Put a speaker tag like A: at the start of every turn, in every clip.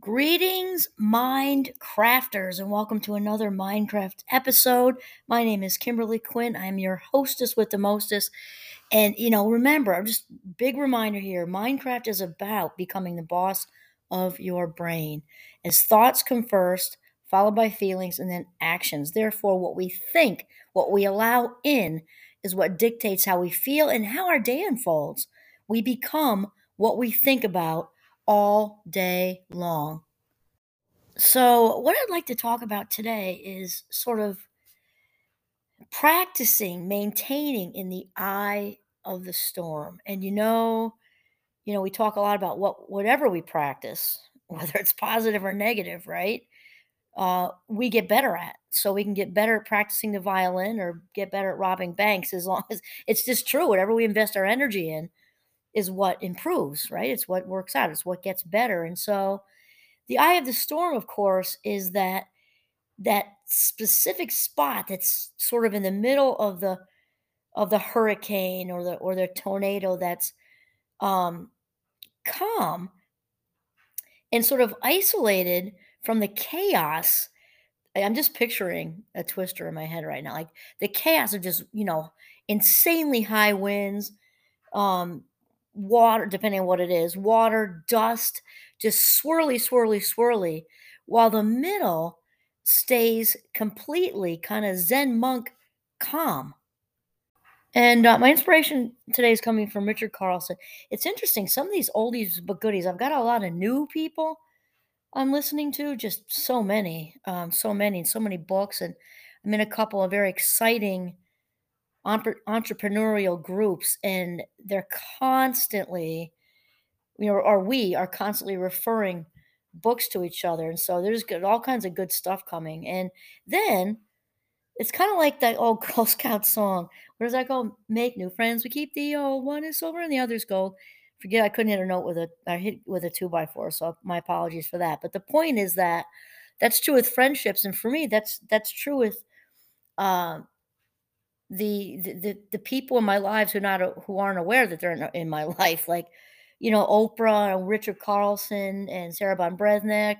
A: Greetings, Mind Crafters, and welcome to another MindCraft episode. My name is Kimberly Quinn. I'm your hostess with the mostest. And, you know, remember, just big reminder here MindCraft is about becoming the boss of your brain. As thoughts come first, followed by feelings, and then actions. Therefore, what we think, what we allow in, is what dictates how we feel and how our day unfolds. We become what we think about all day long. So, what I'd like to talk about today is sort of practicing maintaining in the eye of the storm. And you know, you know, we talk a lot about what whatever we practice, whether it's positive or negative, right? Uh, we get better at. So we can get better at practicing the violin or get better at robbing banks as long as it's just true. Whatever we invest our energy in, is what improves, right? It's what works out, it's what gets better. And so the eye of the storm, of course, is that that specific spot that's sort of in the middle of the of the hurricane or the or the tornado that's um calm and sort of isolated from the chaos i'm just picturing a twister in my head right now like the chaos of just you know insanely high winds um water, depending on what it is, water, dust, just swirly, swirly, swirly, while the middle stays completely kind of Zen monk calm. And uh, my inspiration today is coming from Richard Carlson. It's interesting. Some of these oldies but goodies, I've got a lot of new people I'm listening to, just so many, um, so many, and so many books. And I'm in a couple of very exciting entrepreneurial groups and they're constantly you know or we are constantly referring books to each other and so there's good, all kinds of good stuff coming. And then it's kind of like that old girl scout song where does that go make new friends we keep the old one is silver and the other's gold. Forget i couldn't hit a note with a i hit with a two by four so my apologies for that. But the point is that that's true with friendships and for me that's that's true with uh, the, the the people in my lives who not who aren't aware that they're in, in my life, like you know Oprah and Richard Carlson and Sarah Ban Breathnach,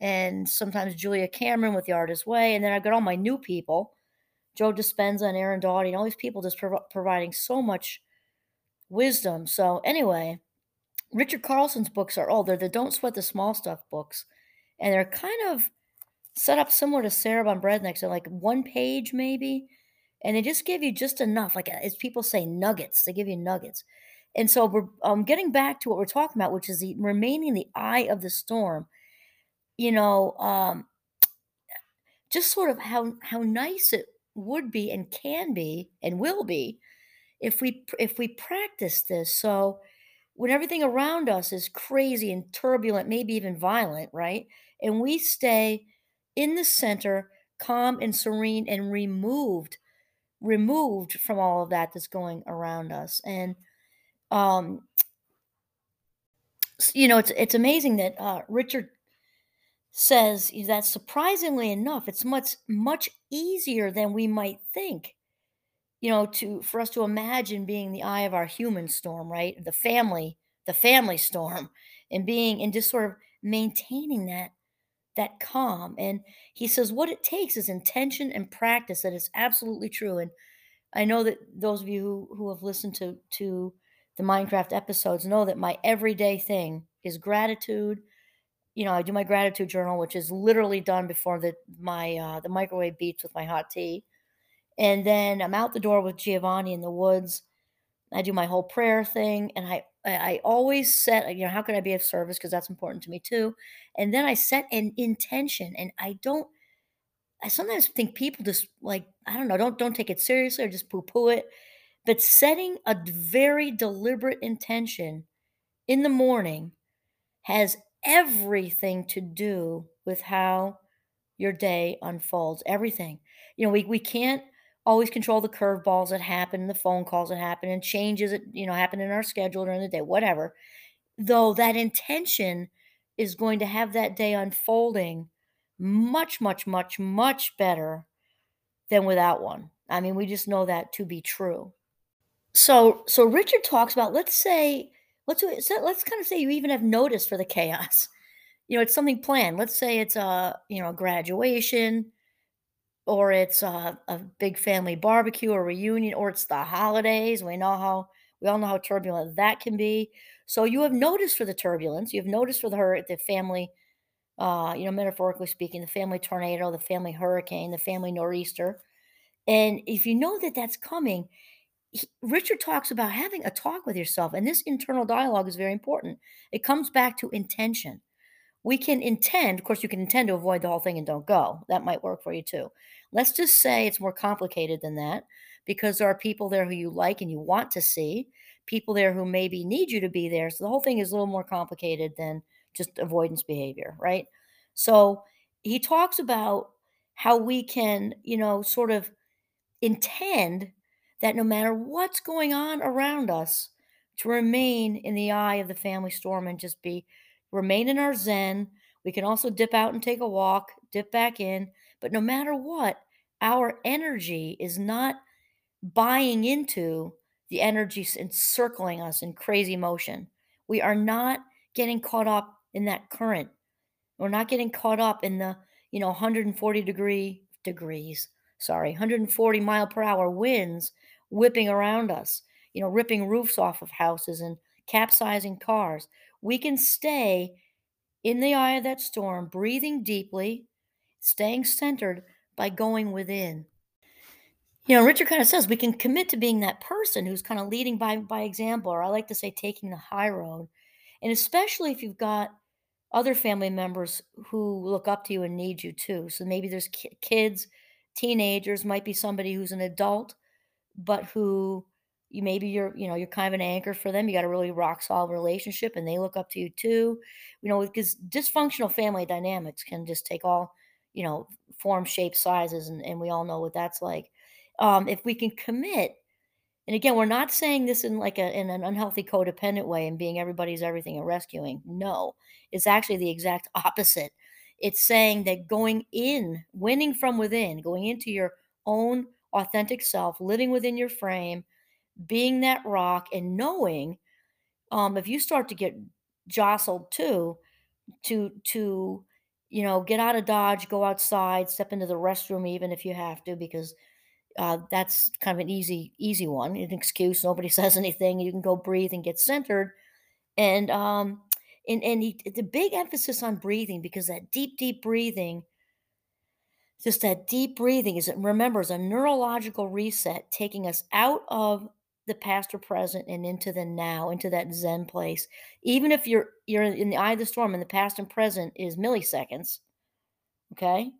A: and sometimes Julia Cameron with The Artist's Way, and then I've got all my new people, Joe Dispenza and Aaron Doughty, and all these people just prov- providing so much wisdom. So anyway, Richard Carlson's books are all they're the Don't Sweat the Small Stuff books, and they're kind of set up similar to Sarah Ban Breathnach, so like one page maybe and they just give you just enough, like as people say, nuggets. They give you nuggets. And so we're um, getting back to what we're talking about, which is the remaining the eye of the storm. You know, um, just sort of how how nice it would be and can be and will be if we if we practice this. So when everything around us is crazy and turbulent, maybe even violent, right? And we stay in the center, calm and serene and removed removed from all of that that's going around us. And um you know it's it's amazing that uh, richard says that surprisingly enough it's much much easier than we might think you know to for us to imagine being the eye of our human storm right? The family the family storm and being and just sort of maintaining that that calm. And he says what it takes is intention and practice. That is absolutely true. And I know that those of you who, who have listened to to the MindCraft episodes know that my everyday thing is gratitude. You know, I do my gratitude journal, which is literally done before the my uh, the microwave beats with my hot tea, and then I'm out the door with Giovanni in the woods. I do my whole prayer thing, and I I always set, you know, how can I be of service? Because that's important to me too. And then I set an intention, and I don't. I sometimes think people just like I don't know, don't don't take it seriously or just poo poo it. But setting a very deliberate intention in the morning has everything to do with how your day unfolds. Everything. You know, we we can't always control the curveballs that happen, the phone calls that happen, and changes that you know happen in our schedule during the day, whatever. Though that intention is going to have that day unfolding much, much, much, much better than without one. I mean, we just know that to be true. So, so Richard talks about let's say let's let's kind of say you even have notice for the chaos you know, it's something planned. Let's say it's a, you know, graduation or it's a, a big family barbecue or reunion or it's the holidays. We know how we all know how turbulent that can be. So you have noticed for the turbulence, you have noticed for her the family uh, you know, metaphorically speaking, the family tornado, the family hurricane, the family nor'easter. And if you know that that's coming, he, Richard talks about having a talk with yourself. And this internal dialogue is very important. It comes back to intention. We can intend, of course, you can intend to avoid the whole thing and don't go. That might work for you too. Let's just say it's more complicated than that because there are people there who you like and you want to see, people there who maybe need you to be there. So the whole thing is a little more complicated than just avoidance behavior, right? So he talks about how we can, you know, sort of intend that no matter what's going on around us, to remain in the eye of the family storm and just be remain in our zen. We can also dip out and take a walk, dip back in, but no matter what, our energy is not buying into the energy encircling us in crazy motion. We are not getting caught up in that current. We're not getting caught up in the, you know, 140 degree degrees, sorry, 140 mile per hour winds whipping around us, you know, ripping roofs off of houses and capsizing cars. We can stay in the eye of that storm, breathing deeply, staying centered by going within. You know, Richard kind of says we can commit to being that person who's kind of leading by by example, or I like to say taking the high road. And especially if you've got other family members who look up to you and need you too. So maybe there's ki- kids, teenagers, might be somebody who's an adult, but who you maybe you're you know you're kind of an anchor for them. You got a really rock solid relationship, and they look up to you too. You know, because dysfunctional family dynamics can just take all you know form, shape, sizes, and and we all know what that's like. Um, if we can commit and again, we're not saying this in like a in an unhealthy codependent way and being everybody's everything and rescuing. No, it's actually the exact opposite. It's saying that going in, winning from within, going into your own authentic self, living within your frame, being that rock, and knowing um, if you start to get jostled too, to to you know get out of dodge, go outside, step into the restroom, even if you have to, because uh, that's kind of an easy easy one, an excuse. Nobody says anything. You can go breathe and get centered. And um, and and he, the big emphasis on breathing because that deep, deep breathing, just that deep breathing is it remembers a neurological reset, taking us out of the past or present and into the now, into that Zen place. Even if you're you're in the eye of the storm and the past and present is milliseconds, okay?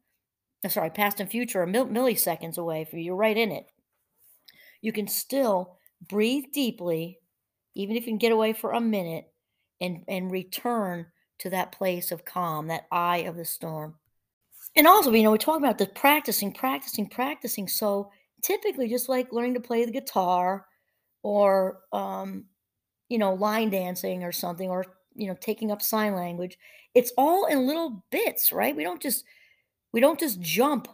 A: uh, sorry, past and future are milliseconds away you. You're right in it. You can still breathe deeply, even if you can get away for a minute, and and return to that place of calm, that eye of the storm. And also, you know, we talk about the practicing, practicing, practicing. So typically, just like learning to play the guitar, or um, you know, line dancing or something, or you know, taking up sign language, it's all in little bits, right? We don't just we don't just jump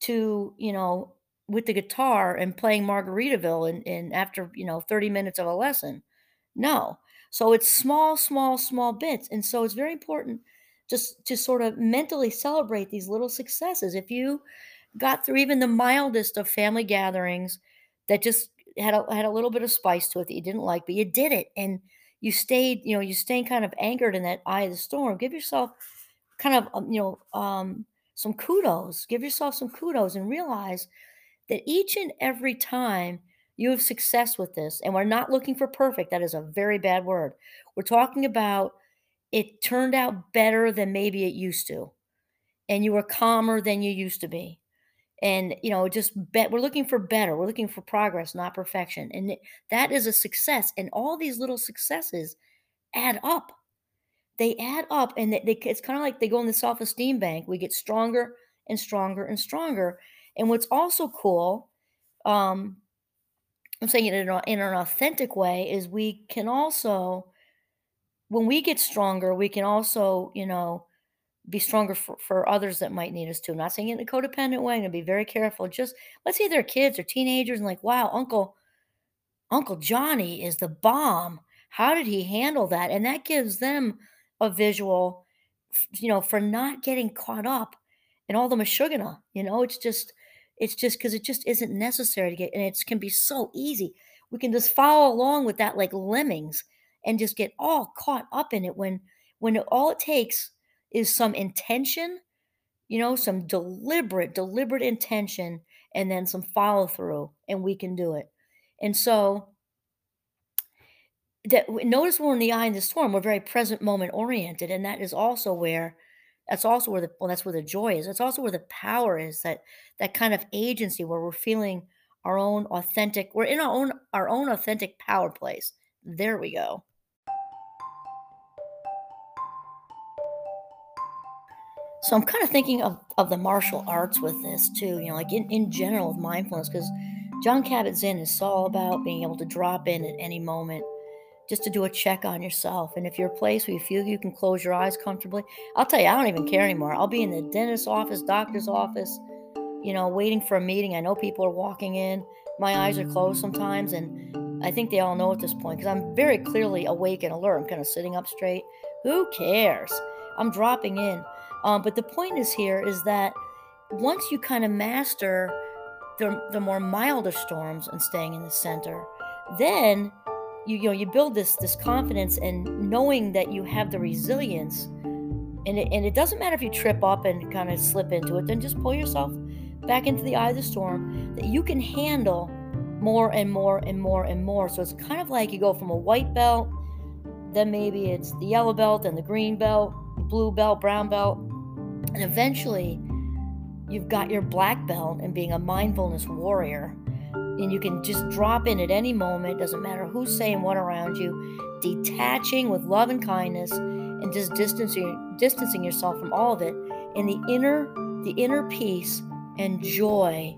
A: to, you know, with the guitar and playing Margaritaville and, in after, you know, 30 minutes of a lesson. No. So it's small, small, small bits. And so it's very important just to sort of mentally celebrate these little successes. If you got through even the mildest of family gatherings that just had a, had a little bit of spice to it that you didn't like, but you did it and you stayed, you know, you staying kind of anchored in that eye of the storm. Give yourself kind of, um, you know, um, some kudos. Give yourself some kudos and realize that each and every time you have success with this, and we're not looking for perfect, that is a very bad word. We're talking about it turned out better than maybe it used to, and you were calmer than you used to be. And you know, just bet we're looking for better. We're looking for progress, not perfection. And that is a success. And all these little successes add up they add up and they, they it's kind of like they go in the self-esteem bank we get stronger and stronger and stronger and what's also cool um i'm saying it in, in an authentic way is we can also when we get stronger we can also you know be stronger for, for others that might need us to. I'm not saying it in a codependent way. I'm gonna be very careful. Just let's say they're kids or teenagers and like, wow, Uncle Uncle Johnny is the bomb. How did he handle that? And that gives them a visual you know, for not getting caught up in all the mashugana. You know, it's just, it's just because it just isn't necessary to get, and it can be so easy. We can just follow along with that like lemmings and just get all caught up in it when, when all it takes is some intention, you know, some deliberate, deliberate intention, and then some follow through, and we can do it. And so, that notice we're in the eye of the storm we're very present moment oriented and that is also where that's also where the well that's where the joy is that's also where the power is that that kind of agency where we're feeling our own authentic we're in our own our own authentic power place there we go so i'm kind of thinking of, of the martial arts with this too you know like in, in general with mindfulness because jon kabat-zinn is all about being able to drop in at any moment just to do a check on yourself. And if you're a place where you feel you can close your eyes comfortably, I'll tell you, I don't even care anymore. I'll be in the dentist's office, doctor's office, you know, waiting for a meeting. I know people are walking in. My eyes are closed sometimes, and I think they all know at this point because I'm very clearly awake and alert. I'm kind of sitting up straight. Who cares? I'm dropping in. Um, but the point is here is that once you kind of master the, the more milder storms and staying in the center, then you, you know you build this this confidence and knowing that you have the resilience. And it, and it doesn't matter if you trip up and kind of slip into it then just pull yourself back into the eye of the storm that you can handle more and more and more and more. So it's kind of like you go from a white belt then maybe it's the yellow belt and the green belt blue belt brown belt and eventually you've got your black belt and being a mindfulness warrior. And you can just drop in at any moment doesn't matter who's saying what around you detaching with love and kindness and just distancing distancing yourself from all of it. And the inner the inner peace and joy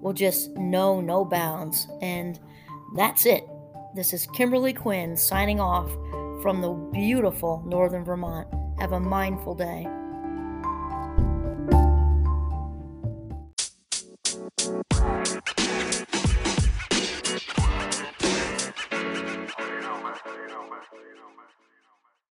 A: will just know no bounds. And that's it. This is kimberly quinn signing off from the beautiful northern vermont. Have a mindful day